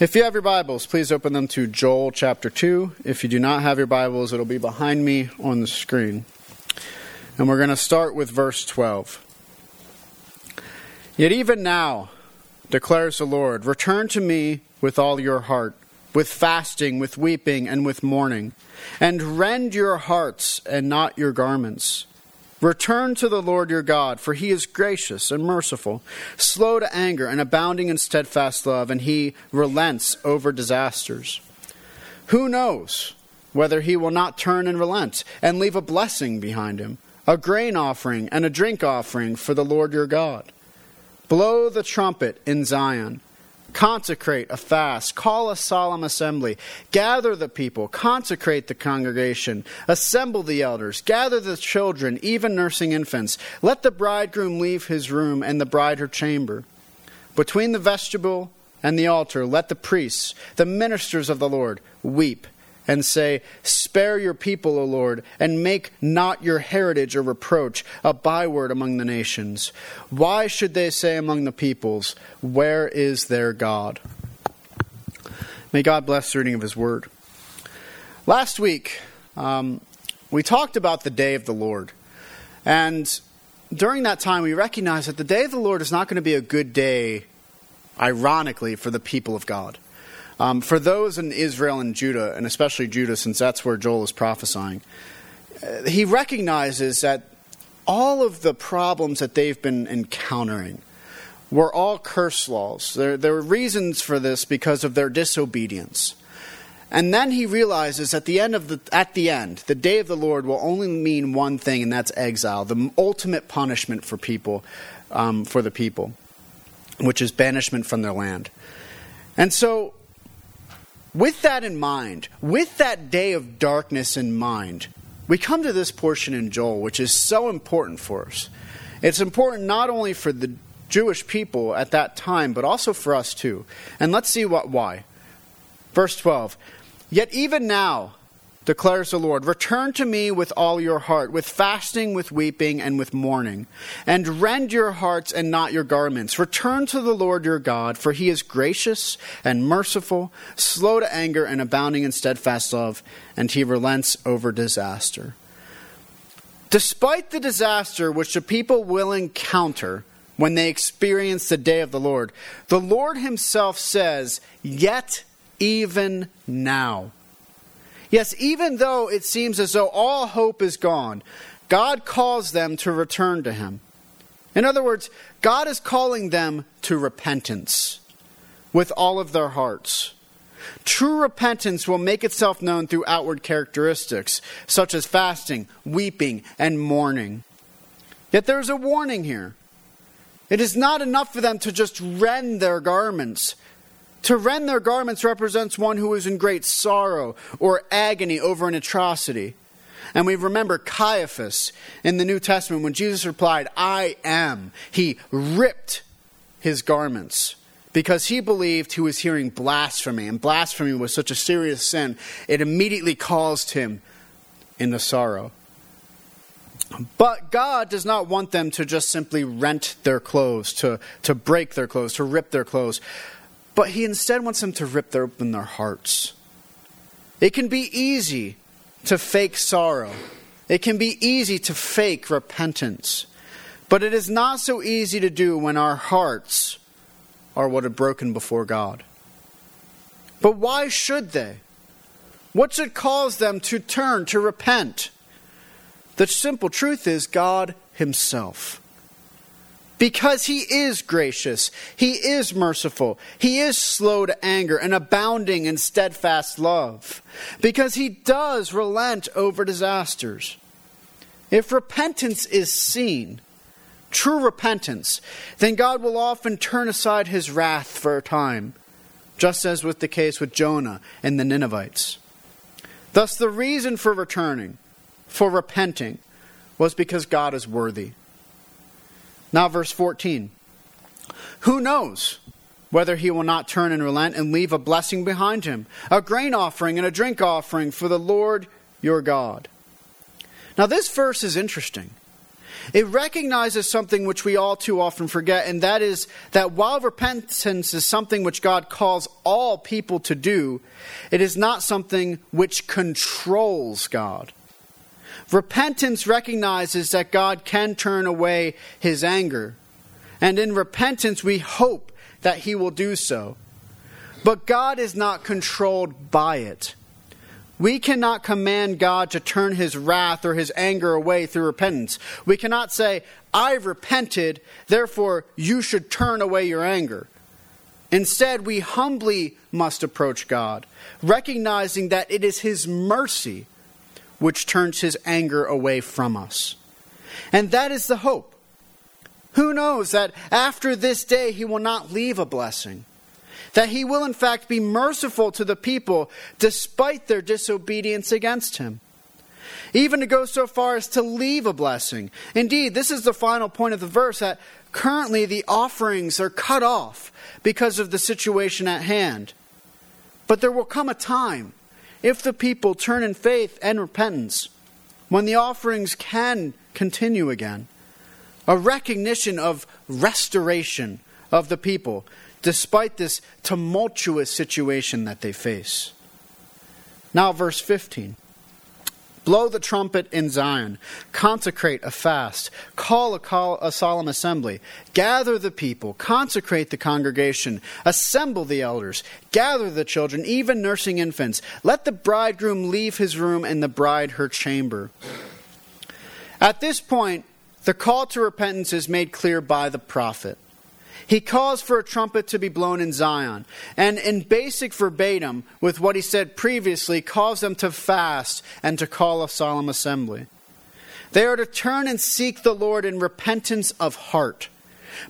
If you have your Bibles, please open them to Joel chapter 2. If you do not have your Bibles, it'll be behind me on the screen. And we're going to start with verse 12. Yet even now, declares the Lord, return to me with all your heart, with fasting, with weeping, and with mourning, and rend your hearts and not your garments. Return to the Lord your God, for he is gracious and merciful, slow to anger, and abounding in steadfast love, and he relents over disasters. Who knows whether he will not turn and relent and leave a blessing behind him, a grain offering and a drink offering for the Lord your God? Blow the trumpet in Zion Consecrate a fast, call a solemn assembly, gather the people, consecrate the congregation, assemble the elders, gather the children, even nursing infants. Let the bridegroom leave his room and the bride her chamber. Between the vestibule and the altar, let the priests, the ministers of the Lord, weep and say, Spare your people, O Lord, and make not your heritage a reproach, a byword among the nations. Why should they say among the peoples, Where is their God? May God bless the reading of His word. Last week, um, we talked about the day of the Lord. And during that time, we recognized that the day of the Lord is not going to be a good day, ironically, for the people of God. Um, for those in Israel and Judah, and especially Judah, since that's where Joel is prophesying, uh, he recognizes that all of the problems that they've been encountering were all curse laws. There, there were reasons for this because of their disobedience. And then he realizes at the end of the at the end, the day of the Lord will only mean one thing, and that's exile, the ultimate punishment for people, um, for the people, which is banishment from their land. And so with that in mind, with that day of darkness in mind, we come to this portion in Joel, which is so important for us. It's important not only for the Jewish people at that time, but also for us too. And let's see what why. Verse 12. Yet even now, declares the Lord. Return to me with all your heart, with fasting, with weeping, and with mourning. And rend your hearts and not your garments. Return to the Lord your God, for he is gracious and merciful, slow to anger, and abounding in steadfast love, and he relents over disaster. Despite the disaster which the people will encounter when they experience the day of the Lord, the Lord himself says, Yet even now. Yes, even though it seems as though all hope is gone, God calls them to return to Him. In other words, God is calling them to repentance with all of their hearts. True repentance will make itself known through outward characteristics, such as fasting, weeping, and mourning. Yet there is a warning here. It is not enough for them to just rend their garments. To rend their garments represents one who is in great sorrow or agony over an atrocity. And we remember Caiaphas in the New Testament when Jesus replied, I am. He ripped his garments because he believed he was hearing blasphemy. And blasphemy was such a serious sin, it immediately caused him into sorrow. But God does not want them to just simply rent their clothes, to, to break their clothes, to rip their clothes but he instead wants them to rip open their hearts. It can be easy to fake sorrow. It can be easy to fake repentance. But it is not so easy to do when our hearts are what are broken before God. But why should they? What should cause them to turn, to repent? The simple truth is God Himself. Because he is gracious, he is merciful, he is slow to anger and abounding in steadfast love. Because he does relent over disasters. If repentance is seen, true repentance, then God will often turn aside his wrath for a time, just as with the case with Jonah and the Ninevites. Thus, the reason for returning, for repenting, was because God is worthy. Now, verse 14. Who knows whether he will not turn and relent and leave a blessing behind him, a grain offering and a drink offering for the Lord your God? Now, this verse is interesting. It recognizes something which we all too often forget, and that is that while repentance is something which God calls all people to do, it is not something which controls God. Repentance recognizes that God can turn away his anger, and in repentance we hope that he will do so. But God is not controlled by it. We cannot command God to turn his wrath or his anger away through repentance. We cannot say, I've repented, therefore you should turn away your anger. Instead, we humbly must approach God, recognizing that it is his mercy which turns his anger away from us. And that is the hope. Who knows that after this day he will not leave a blessing? that he will in fact be merciful to the people despite their disobedience against him. Even to go so far as to leave a blessing. Indeed, this is the final point of the verse that currently the offerings are cut off because of the situation at hand. But there will come a time, if the people turn in faith and repentance, when the offerings can continue again. A recognition of restoration of the people despite this tumultuous situation that they face. Now, verse 15. Blow the trumpet in Zion, consecrate a fast, call a, call a, solemn assembly, gather the people, consecrate the congregation, assemble the elders, gather the children, even nursing infants. Let the bridegroom leave his room and the bride her chamber. At this point, the call to repentance is made clear by the prophet. He calls for a trumpet to be blown in Zion. And in basic verbatim with what he said previously, calls them to fast and to call a solemn assembly. They are to turn and seek the Lord in repentance of heart.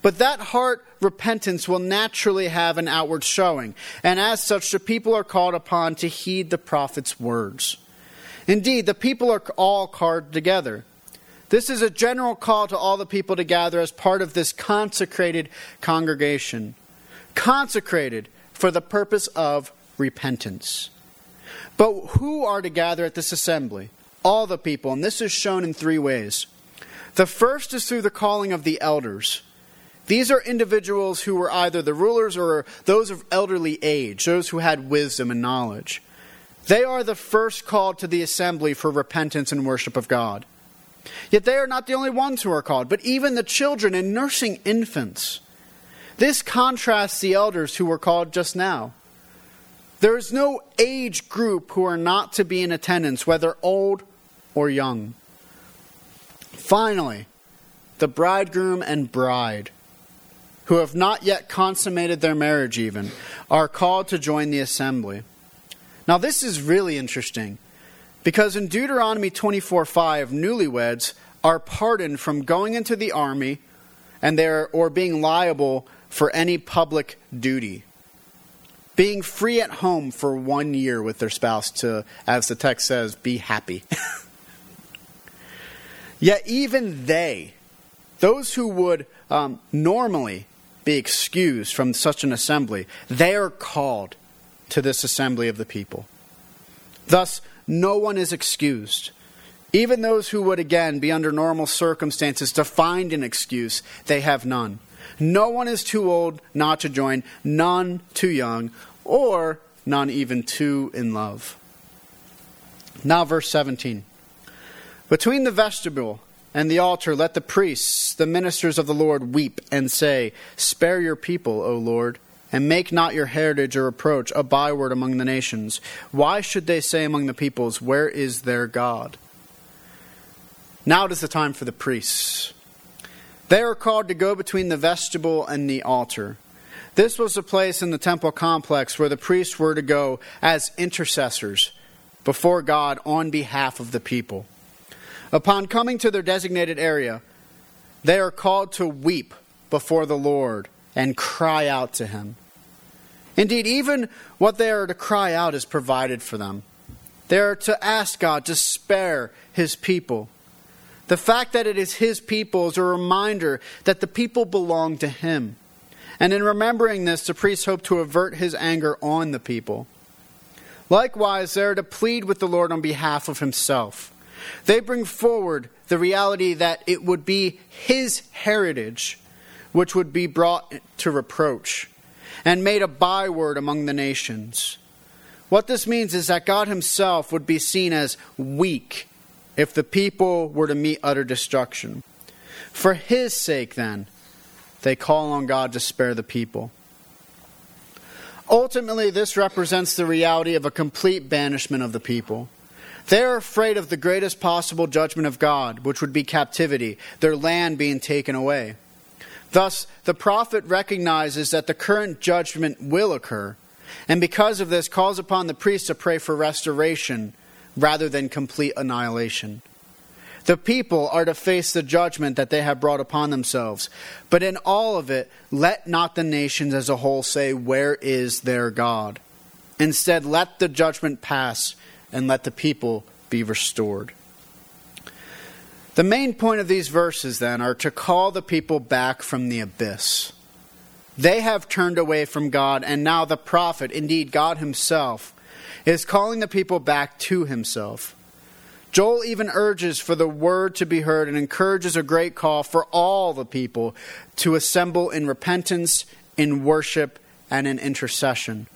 But that heart repentance will naturally have an outward showing, and as such, the people are called upon to heed the prophet's words. Indeed, the people are all called together. This is a general call to all the people to gather as part of this consecrated congregation. Consecrated for the purpose of repentance. But who are to gather at this assembly? All the people, and this is shown in three ways. The first is through the calling of the elders. These are individuals who were either the rulers or those of elderly age, those who had wisdom and knowledge. They are the first called to the assembly for repentance and worship of God. Yet they are not the only ones who are called, but even the children and nursing infants. This contrasts the elders who were called just now. There is no age group who are not to be in attendance, whether old or young. Finally, the bridegroom and bride, who have not yet consummated their marriage even, are called to join the assembly. Now, this is really interesting because in Deuteronomy 24 5, newlyweds are pardoned from going into the army and they're, or being liable for any public duty. Being free at home for one year with their spouse to, as the text says, be happy. Yet even they, those who would um, normally be excused from such an assembly, they are called to this assembly of the people. Thus, no one is excused. Even those who would again be under normal circumstances to find an excuse, they have none. No one is too old not to join, none too young, or none even too in love. Now, verse 17. Between the vestibule and the altar, let the priests, the ministers of the Lord, weep and say, Spare your people, O Lord and make not your heritage a reproach, a byword among the nations. Why should they say among the peoples, Where is their God? Now it is the time for the priests. They are called to go between the vestibule and the altar. This was the place in the temple complex where the priests were to go as intercessors before God on behalf of the people. Upon coming to their designated area, they are called to weep before the Lord and cry out to him. Indeed, even what they are to cry out is provided for them. They are to ask God to spare his people. The fact that it is his people is a reminder that the people belong to him. And in remembering this, the priests hope to avert his anger on the people. Likewise, they are to plead with the Lord on behalf of himself. They bring forward the reality that it would be his heritage which would be brought to reproach and made a byword among the nations. What this means is that God himself would be seen as weak if the people were to meet utter destruction. For his sake, then, they call on God to spare the people. Ultimately, this represents the reality of a complete banishment of the people. They are afraid of the greatest possible judgment of God, which would be captivity, their land being taken away. Thus, the prophet recognizes that the current judgment will occur, and because of this, calls upon the priest to pray for restoration rather than complete annihilation. The people are to face the judgment that they have brought upon themselves. But in all of it, let not the nations as a whole say, Where is their God? Instead, let the judgment pass and let the people be restored. The main point of these verses, then, are to call the people back from the abyss. They have turned away from God, and now the prophet, indeed God himself, is calling the people back to himself. Joel even urges for the word to be heard and encourages a great call for all the people to assemble in repentance, in worship, and in intercession.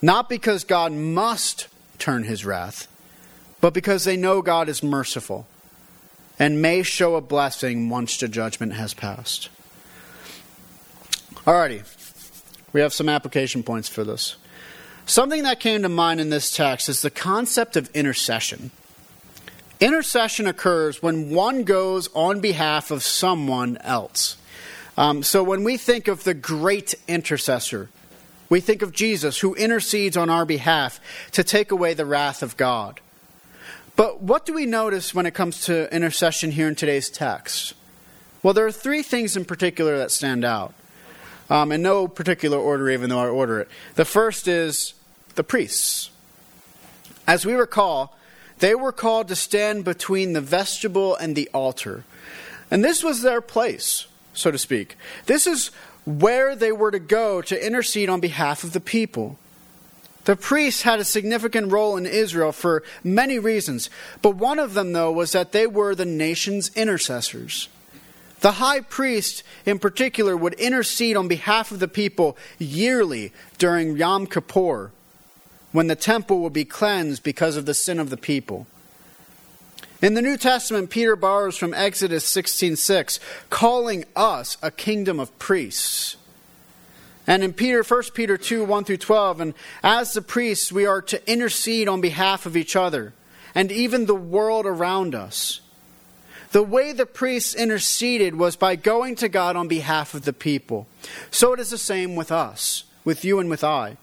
Not because God must turn his wrath, but because they know God is merciful and may show a blessing once the judgment has passed. Alrighty, we have some application points for this. Something that came to mind in this text is the concept of intercession. Intercession occurs when one goes on behalf of someone else. Um, so when we think of the great intercessor, we think of Jesus who intercedes on our behalf to take away the wrath of God. But what do we notice when it comes to intercession here in today's text? Well, there are three things in particular that stand out. Um, in no particular order, even though I order it. The first is the priests. As we recall, they were called to stand between the vestibule and the altar. And this was their place, so to speak. This is where they were to go to intercede on behalf of the people. The priests had a significant role in Israel for many reasons, but one of them, though, was that they were the nation's intercessors. The high priest, in particular, would intercede on behalf of the people yearly during Yom Kippur, when the temple would be cleansed because of the sin of the people. In the New Testament, Peter borrows from Exodus 16:6, calling us a kingdom of priests. And in Peter, 1 Peter 2 1 through 12, and as the priests, we are to intercede on behalf of each other and even the world around us. The way the priests interceded was by going to God on behalf of the people. So it is the same with us, with you and with I.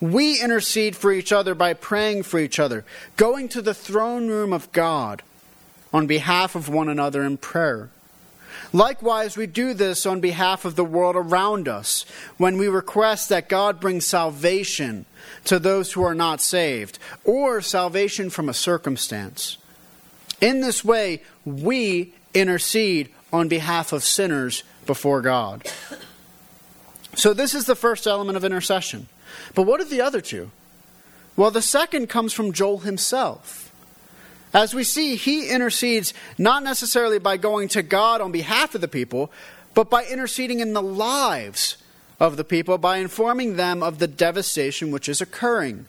We intercede for each other by praying for each other, going to the throne room of God on behalf of one another in prayer. Likewise, we do this on behalf of the world around us when we request that God bring salvation to those who are not saved, or salvation from a circumstance. In this way, we intercede on behalf of sinners before God. So, this is the first element of intercession. But what are the other two? Well, the second comes from Joel himself. As we see, he intercedes not necessarily by going to God on behalf of the people, but by interceding in the lives of the people by informing them of the devastation which is occurring.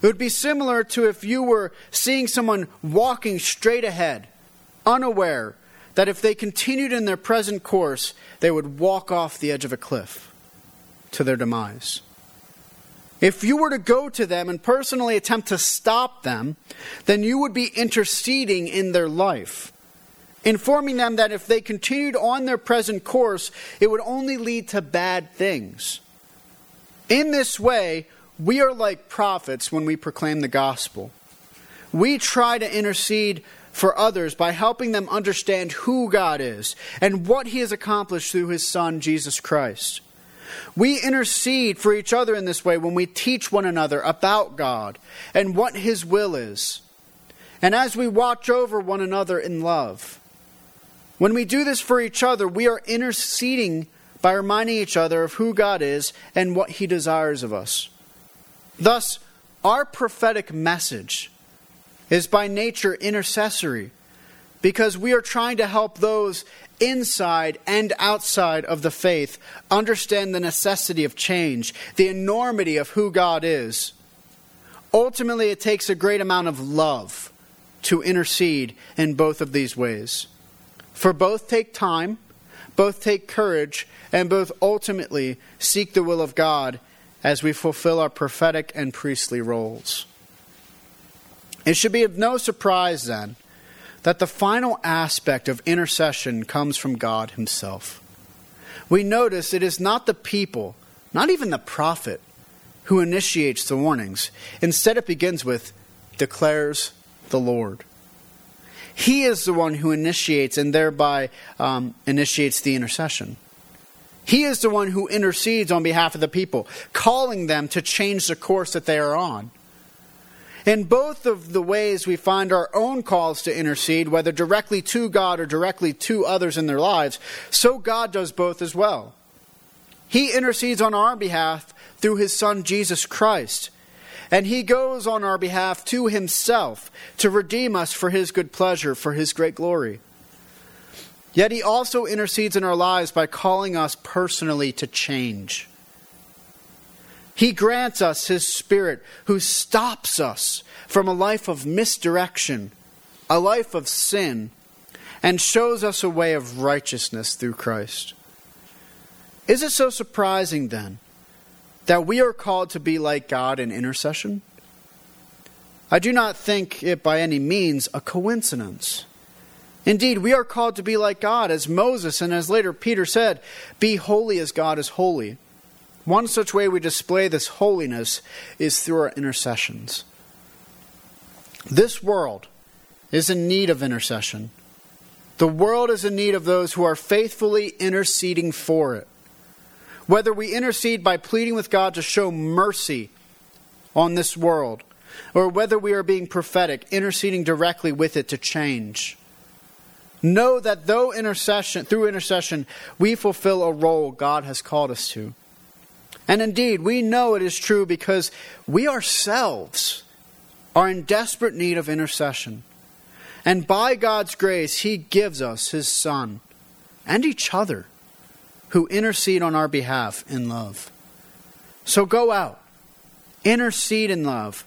It would be similar to if you were seeing someone walking straight ahead, unaware that if they continued in their present course, they would walk off the edge of a cliff to their demise. If you were to go to them and personally attempt to stop them, then you would be interceding in their life, informing them that if they continued on their present course, it would only lead to bad things. In this way, we are like prophets when we proclaim the gospel. We try to intercede for others by helping them understand who God is and what He has accomplished through His Son, Jesus Christ. We intercede for each other in this way when we teach one another about God and what His will is. And as we watch over one another in love. When we do this for each other, we are interceding by reminding each other of who God is and what He desires of us. Thus, our prophetic message is by nature intercessory because we are trying to help those inside and outside of the faith understand the necessity of change, the enormity of who God is. Ultimately, it takes a great amount of love to intercede in both of these ways. For both take time, both take courage, and both ultimately seek the will of God as we fulfill our prophetic and priestly roles. It should be of no surprise, then, that the final aspect of intercession comes from God Himself. We notice it is not the people, not even the prophet, who initiates the warnings. Instead, it begins with, declares the Lord. He is the one who initiates and thereby um, initiates the intercession. He is the one who intercedes on behalf of the people, calling them to change the course that they are on. In both of the ways, we find our own calls to intercede, whether directly to God or directly to others in their lives. So God does both as well. He intercedes on our behalf through his Son, Jesus Christ. And he goes on our behalf to himself to redeem us for his good pleasure, for his great glory. Yet he also intercedes in our lives by calling us personally to change. He grants us His Spirit who stops us from a life of misdirection, a life of sin, and shows us a way of righteousness through Christ. Is it so surprising then that we are called to be like God in intercession? I do not think it by any means a coincidence. Indeed, we are called to be like God, as Moses and as later Peter said, Be holy as God is holy. One such way we display this holiness is through our intercessions. This world is in need of intercession. The world is in need of those who are faithfully interceding for it. Whether we intercede by pleading with God to show mercy on this world, or whether we are being prophetic, interceding directly with it to change. Know that though intercession through intercession we fulfill a role God has called us to. And indeed, we know it is true because we ourselves are in desperate need of intercession. And by God's grace, He gives us His Son and each other who intercede on our behalf in love. So go out, intercede in love,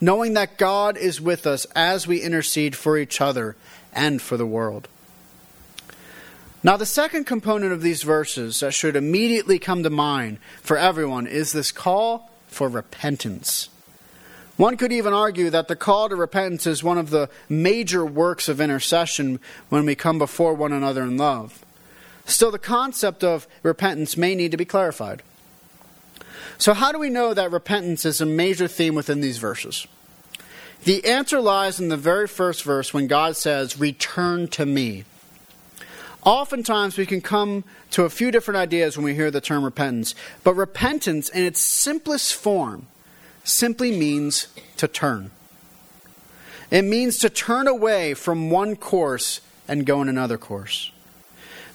knowing that God is with us as we intercede for each other and for the world. Now, the second component of these verses that should immediately come to mind for everyone is this call for repentance. One could even argue that the call to repentance is one of the major works of intercession when we come before one another in love. Still, the concept of repentance may need to be clarified. So, how do we know that repentance is a major theme within these verses? The answer lies in the very first verse when God says, Return to me. Oftentimes, we can come to a few different ideas when we hear the term repentance, but repentance, in its simplest form, simply means to turn. It means to turn away from one course and go in another course.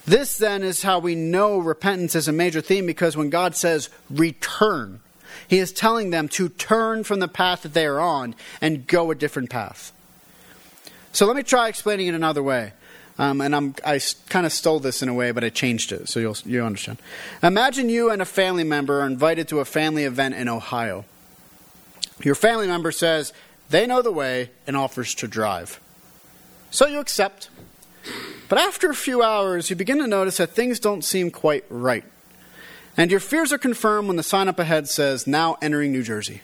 This then is how we know repentance is a major theme because when God says return, He is telling them to turn from the path that they are on and go a different path. So let me try explaining it another way. Um, and I'm, I kind of stole this in a way, but I changed it, so you'll, you understand. Imagine you and a family member are invited to a family event in Ohio. Your family member says they know the way and offers to drive. So you accept. But after a few hours, you begin to notice that things don't seem quite right. And your fears are confirmed when the sign up ahead says, now entering New Jersey.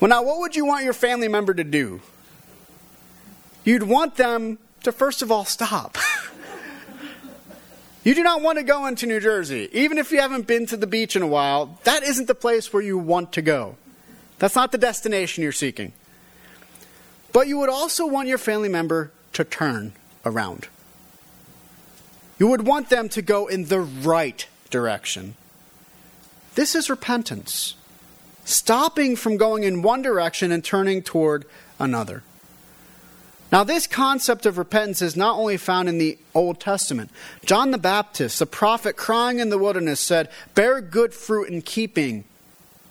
Well, now, what would you want your family member to do? You'd want them to first of all stop. you do not want to go into New Jersey. Even if you haven't been to the beach in a while, that isn't the place where you want to go. That's not the destination you're seeking. But you would also want your family member to turn around. You would want them to go in the right direction. This is repentance. Stopping from going in one direction and turning toward another. Now, this concept of repentance is not only found in the Old Testament. John the Baptist, the prophet crying in the wilderness, said, Bear good fruit in keeping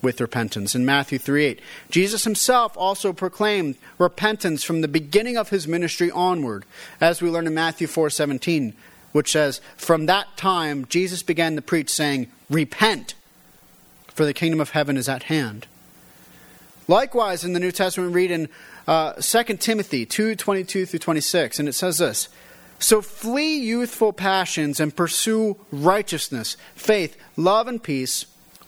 with repentance in Matthew 3 8. Jesus himself also proclaimed repentance from the beginning of his ministry onward, as we learn in Matthew 4 17, which says, From that time Jesus began to preach, saying, Repent, for the kingdom of heaven is at hand. Likewise, in the New Testament, read in uh, 2 Timothy 2 22 through 26, and it says this So flee youthful passions and pursue righteousness, faith, love, and peace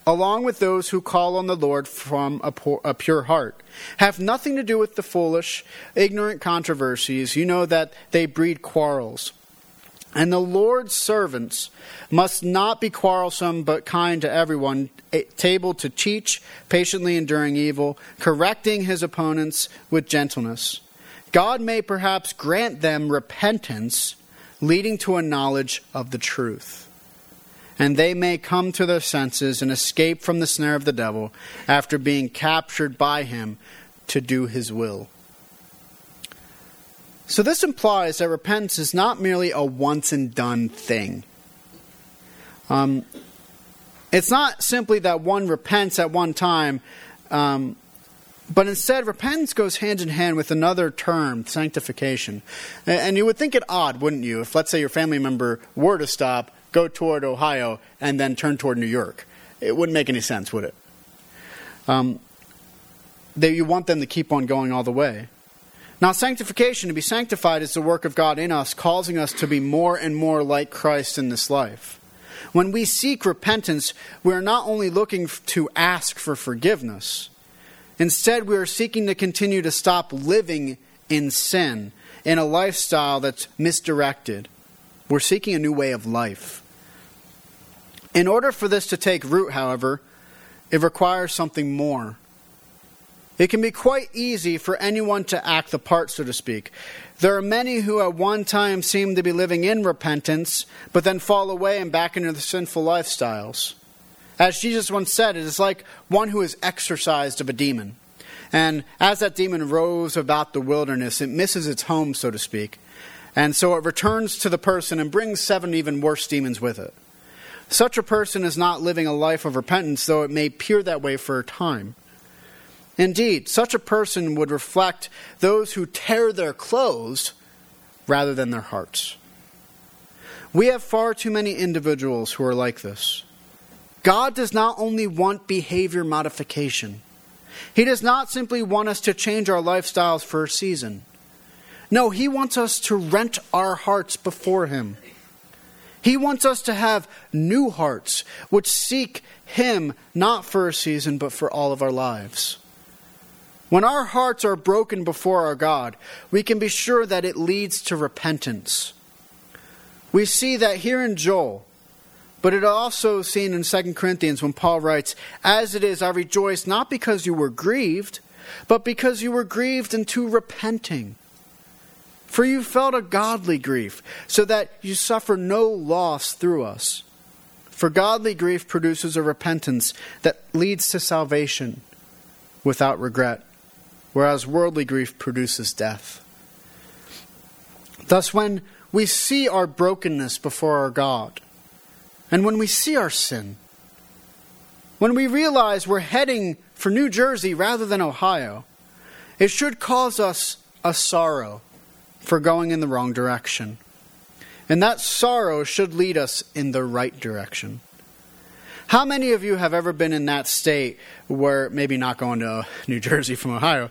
along with those who call on the Lord from a, poor, a, pure heart. Have nothing to do with the foolish, ignorant controversies. You know that they breed quarrels. And the Lord's servants must not be quarrelsome, but kind to everyone, eh, able to teach, patiently enduring evil, correcting his opponents with gentleness. God may perhaps grant them repentance, leading to a knowledge of the truth and they may come to their senses and escape from the snare of the devil after being captured by him to do his will. So, this implies that repentance is not merely a once and done thing. Um, it's not simply that one repents at one time, um, but instead, repentance goes hand in hand with another term, sanctification. And you would think it odd, wouldn't you, if, let's say, your family member were to stop go toward Ohio, and then turn toward New York. It wouldn't make any sense, would it? Um, they, you want them to keep on going all the way. Now, sanctification, to be sanctified, is the work of God in us, causing us to be more and more like Christ in this life. When we seek repentance, we are not only looking to ask for forgiveness, instead, we are seeking to continue to stop living in sin, in a lifestyle that's misdirected. We're seeking a new way of life. In order for this to take root, however, it requires something more. It can be quite easy for anyone to act the part, so to speak. There are many who at one time seem to be living in repentance, but then fall away and back into the sinful lifestyles. As Jesus once said, it is like one who is exorcised of a demon. And as that demon roves about the wilderness, it misses its home, so to speak. And so it returns to the person and brings seven even worse demons with it. Such a person is not living a life of repentance, though it may appear that way for a time. Indeed, such a person would reflect those who tear their clothes rather than their hearts. We have far too many individuals who are like this. God does not only want behavior modification, He does not simply want us to change our lifestyles for a season. No, He wants us to rent our hearts before Him. He wants us to have new hearts, which seek Him not for a season, but for all of our lives. When our hearts are broken before our God, we can be sure that it leads to repentance. We see that here in Joel, but it also seen in 2 Corinthians when Paul writes, As it is, I rejoice not because you were grieved, but because you were grieved into repenting. For you felt a godly grief, so that you suffer no loss through us. For godly grief produces a repentance that leads to salvation without regret, whereas worldly grief produces death. Thus, when we see our brokenness before our God, and when we see our sin, when we realize we're heading for New Jersey rather than Ohio, it should cause us a sorrow for going in the wrong direction. And that sorrow should lead us in the right direction. How many of you have ever been in that state where, maybe not going to New Jersey from Ohio,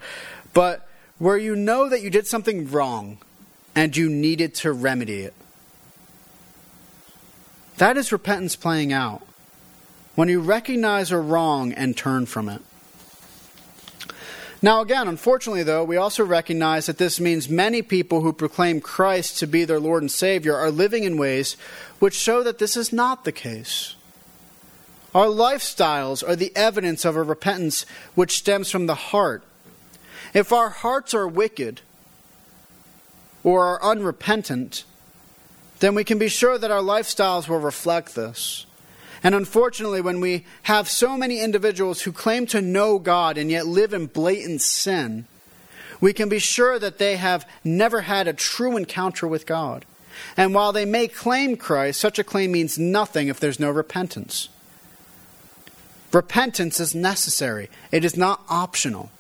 but where you know that you did something wrong and you needed to remedy it? That is repentance playing out. When you recognize a wrong and turn from it. Now, again, unfortunately, though, we also recognize that this means many people who proclaim Christ to be their Lord and Savior are living in ways which show that this is not the case. Our lifestyles are the evidence of a repentance which stems from the heart. If our hearts are wicked or are unrepentant, then we can be sure that our lifestyles will reflect this. And unfortunately, when we have so many individuals who claim to know God and yet live in blatant sin, we can be sure that they have never had a true encounter with God. And while they may claim Christ, such a claim means nothing if there's no repentance. Repentance is necessary, it is not optional.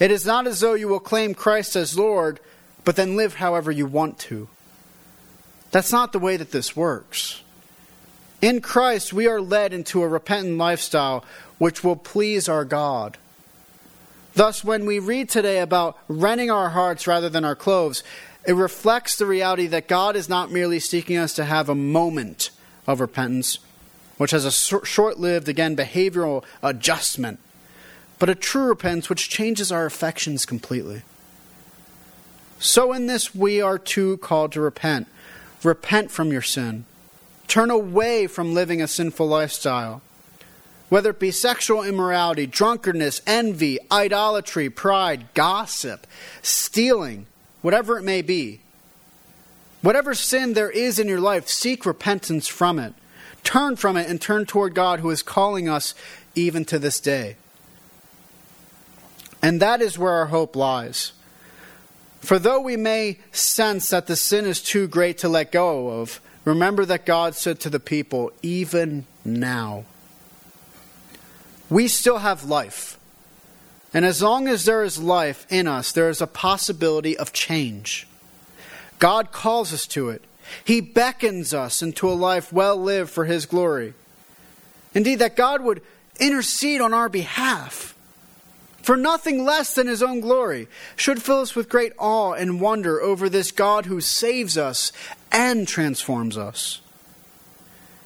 It is not as though you will claim Christ as Lord, but then live however you want to. That's not the way that this works. In Christ, we are led into a repentant lifestyle which will please our God. Thus, when we read today about rending our hearts rather than our clothes, it reflects the reality that God is not merely seeking us to have a moment of repentance, which has a short lived, again, behavioral adjustment, but a true repentance which changes our affections completely. So, in this, we are too called to repent. Repent from your sin. Turn away from living a sinful lifestyle whether it be sexual immorality, drunkenness, envy, idolatry, pride, gossip, stealing, whatever it may be. Whatever sin there is in your life, seek repentance from it. Turn from it and turn toward God who is calling us even to this day. And that is where our hope lies. For though we may sense that the sin is too great to let go of, remember that God said to the people, even now we still have life. And as long as there is life in us, there is a possibility of change. God calls us to it. He beckons us into a life well lived for His glory. Indeed, that God would intercede on our behalf for nothing less than His own glory should fill us with great awe and wonder over this God who saves us and transforms us.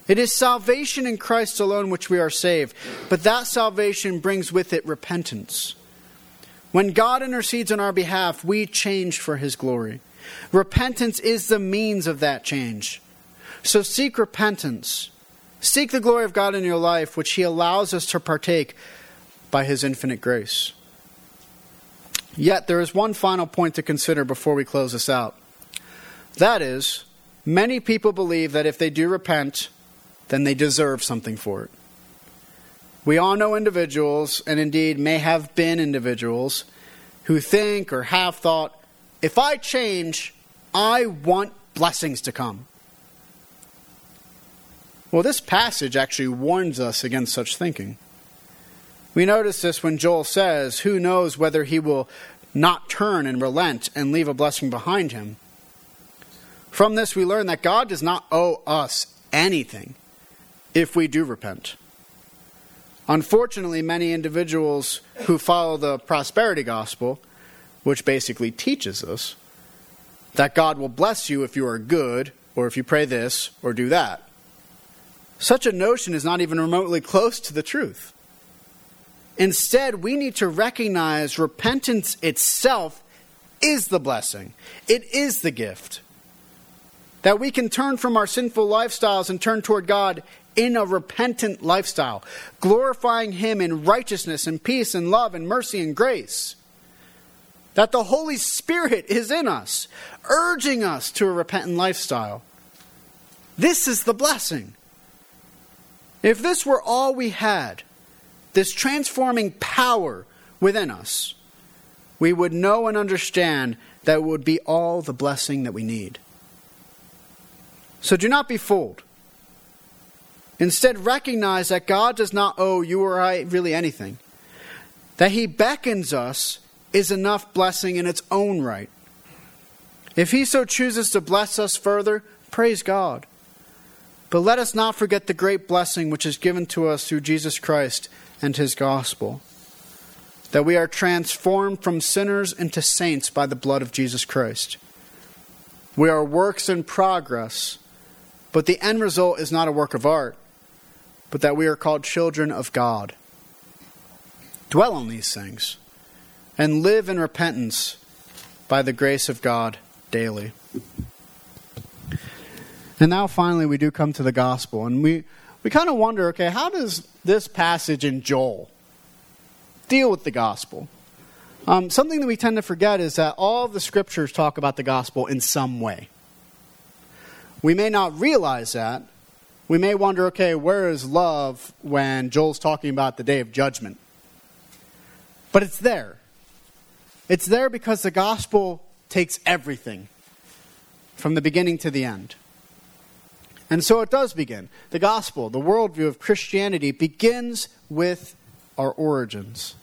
It is salvation in Christ alone which we are saved, but that salvation brings with it repentance. When God intercedes on our behalf, we change for his glory. Repentance is the means of that change. So seek repentance. Seek the glory of God in your life, which he allows us to partake by his infinite grace. Yet there is one final point to consider before we close this out. That is, many people believe that if they do repent, then they deserve something for it. We all know individuals, and indeed may have been individuals, who think or have thought, if I change, I want blessings to come. Well, this passage actually warns us against such thinking. We notice this when Joel says, Who knows whether he will not turn and relent and leave a blessing behind him? From this, we learn that God does not owe us anything if we do repent. Unfortunately, many individuals who follow the prosperity gospel, which basically teaches us that God will bless you if you are good, or if you pray this, or do that. Such a notion is not even remotely close to the truth. Instead, we need to recognize repentance itself is the blessing, it is the gift. That we can turn from our sinful lifestyles and turn toward God in a repentant lifestyle, glorifying Him in righteousness and peace and love and mercy and grace. That the Holy Spirit is in us, urging us to a repentant lifestyle. This is the blessing. If this were all we had, this transforming power within us, we would know and understand that it would be all the blessing that we need. So do not be fooled. Instead, recognize that God does not owe you or I really anything. That He beckons us is enough blessing in its own right. If He so chooses to bless us further, praise God. But let us not forget the great blessing which is given to us through Jesus Christ and His gospel. That we are transformed from sinners into saints by the blood of Jesus Christ. We are works in progress, but the end result is not a work of art but that we are called children of God. Dwell on these things and live in repentance by the grace of God daily. And now finally we do come to the gospel and we we kind of wonder, okay, how does this passage in Joel deal with the gospel? Um, something that we tend to forget is that all the scriptures talk about the gospel in some way. We may not realize that, we may wonder okay, where is love when Joel's talking about the day of judgment? But it's there. It's there because the gospel takes everything from the beginning to the end. And so it does begin. The gospel, the worldview of Christianity, begins with our origins.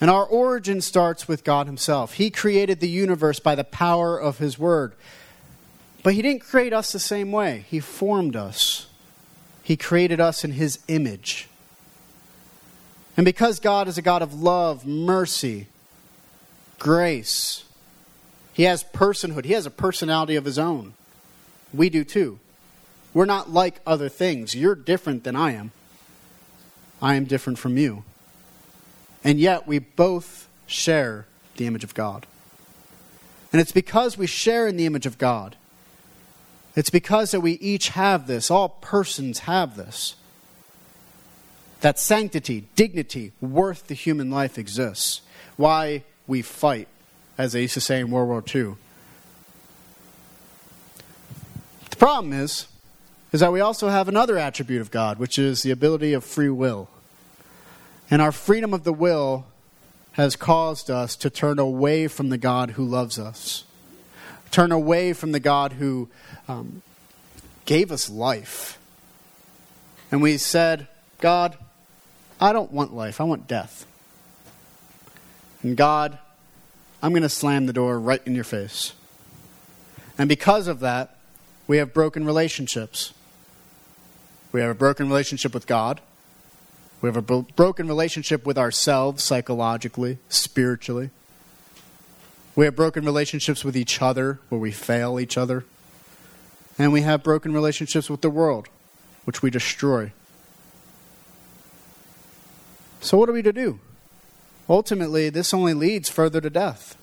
And our origin starts with God Himself. He created the universe by the power of His Word. But He didn't create us the same way, He formed us. He created us in His image. And because God is a God of love, mercy, grace, He has personhood, He has a personality of His own. We do too. We're not like other things. You're different than I am. I am different from you. And yet we both share the image of God. And it's because we share in the image of God. It's because that we each have this, all persons have this. That sanctity, dignity, worth the human life exists. Why we fight, as they used to say in World War II. The problem is, is that we also have another attribute of God, which is the ability of free will. And our freedom of the will has caused us to turn away from the God who loves us, turn away from the God who um, gave us life. And we said, God, I don't want life, I want death. And God, I'm going to slam the door right in your face. And because of that, we have broken relationships. We have a broken relationship with God. We have a bro- broken relationship with ourselves psychologically, spiritually. We have broken relationships with each other where we fail each other. And we have broken relationships with the world, which we destroy. So, what are we to do? Ultimately, this only leads further to death.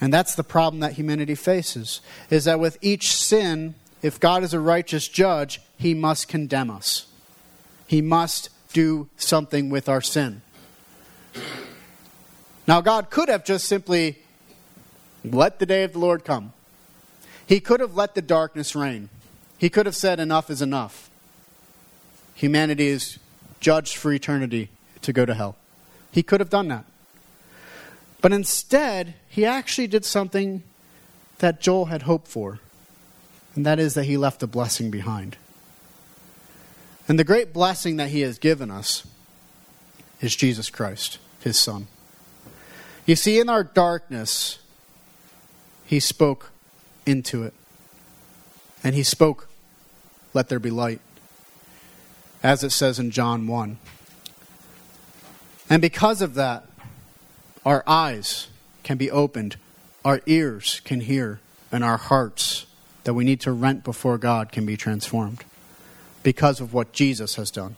And that's the problem that humanity faces is that with each sin, if God is a righteous judge, he must condemn us. He must do something with our sin. Now, God could have just simply let the day of the Lord come. He could have let the darkness reign. He could have said, Enough is enough. Humanity is judged for eternity to go to hell. He could have done that. But instead, he actually did something that Joel had hoped for, and that is that he left a blessing behind. And the great blessing that he has given us is Jesus Christ, his Son. You see, in our darkness, he spoke into it. And he spoke, Let there be light, as it says in John 1. And because of that, our eyes can be opened, our ears can hear, and our hearts that we need to rent before God can be transformed because of what Jesus has done.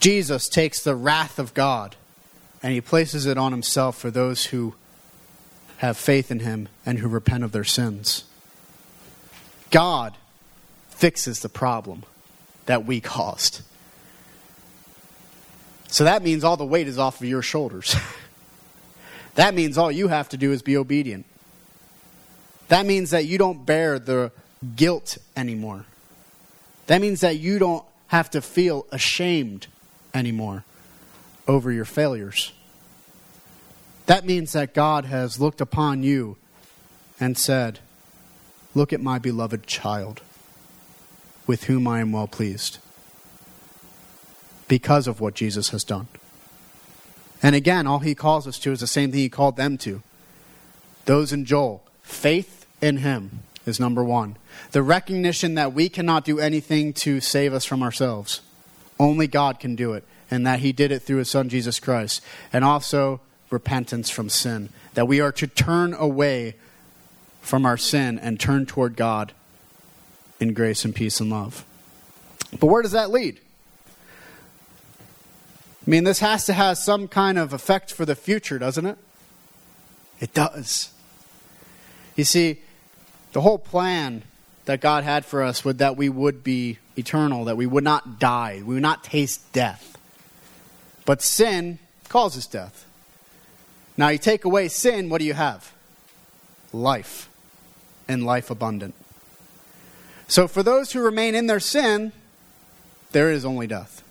Jesus takes the wrath of God and he places it on himself for those who have faith in him and who repent of their sins. God fixes the problem that we caused. So that means all the weight is off of your shoulders. that means all you have to do is be obedient. That means that you don't bear the guilt anymore. That means that you don't have to feel ashamed anymore over your failures. That means that God has looked upon you and said, Look at my beloved child, with whom I am well pleased, because of what Jesus has done. And again, all he calls us to is the same thing he called them to. Those in Joel, faith in him is number one. The recognition that we cannot do anything to save us from ourselves. Only God can do it, and that He did it through His Son, Jesus Christ. And also repentance from sin. That we are to turn away from our sin and turn toward God in grace and peace and love. But where does that lead? I mean, this has to have some kind of effect for the future, doesn't it? It does. You see, the whole plan that God had for us was that we would be eternal, that we would not die, we would not taste death. But sin causes death. Now, you take away sin, what do you have? Life, and life abundant. So, for those who remain in their sin, there is only death.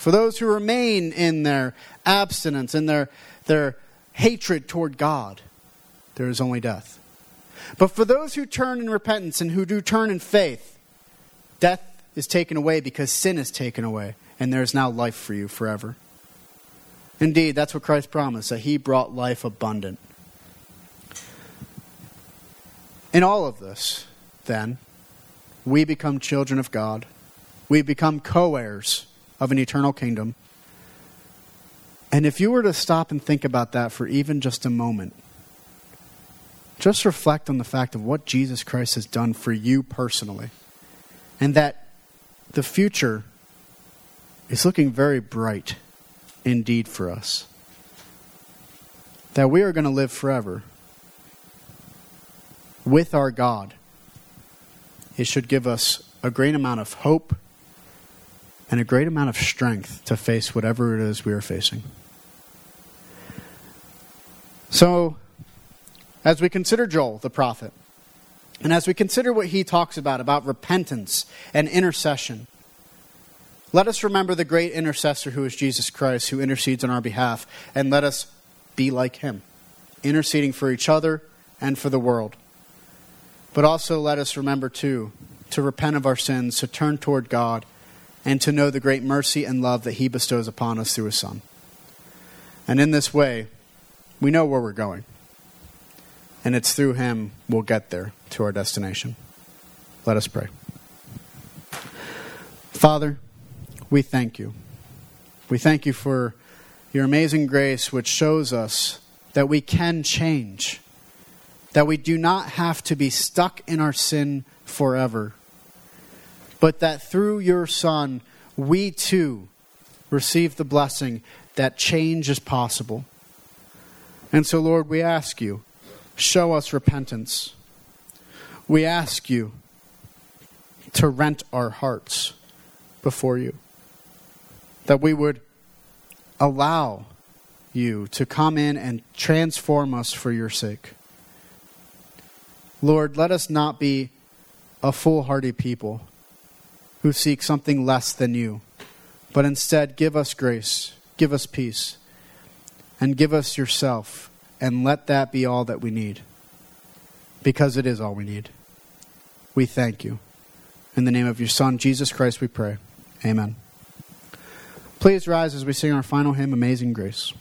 For those who remain in their abstinence, in their, their hatred toward God, there is only death. But for those who turn in repentance and who do turn in faith, death is taken away because sin is taken away, and there is now life for you forever. Indeed, that's what Christ promised, that he brought life abundant. In all of this, then, we become children of God. We become co heirs of an eternal kingdom. And if you were to stop and think about that for even just a moment, just reflect on the fact of what Jesus Christ has done for you personally. And that the future is looking very bright indeed for us. That we are going to live forever with our God. It should give us a great amount of hope and a great amount of strength to face whatever it is we are facing. So, as we consider Joel, the prophet, and as we consider what he talks about, about repentance and intercession, let us remember the great intercessor who is Jesus Christ, who intercedes on our behalf, and let us be like him, interceding for each other and for the world. But also let us remember, too, to repent of our sins, to turn toward God, and to know the great mercy and love that he bestows upon us through his Son. And in this way, we know where we're going. And it's through him we'll get there to our destination. Let us pray. Father, we thank you. We thank you for your amazing grace, which shows us that we can change, that we do not have to be stuck in our sin forever, but that through your Son, we too receive the blessing that change is possible. And so, Lord, we ask you, show us repentance. We ask you to rent our hearts before you that we would allow you to come in and transform us for your sake. Lord, let us not be a foolhardy people who seek something less than you, but instead give us grace, give us peace, and give us yourself, and let that be all that we need, because it is all we need. We thank you. In the name of your Son, Jesus Christ, we pray. Amen. Please rise as we sing our final hymn, Amazing Grace.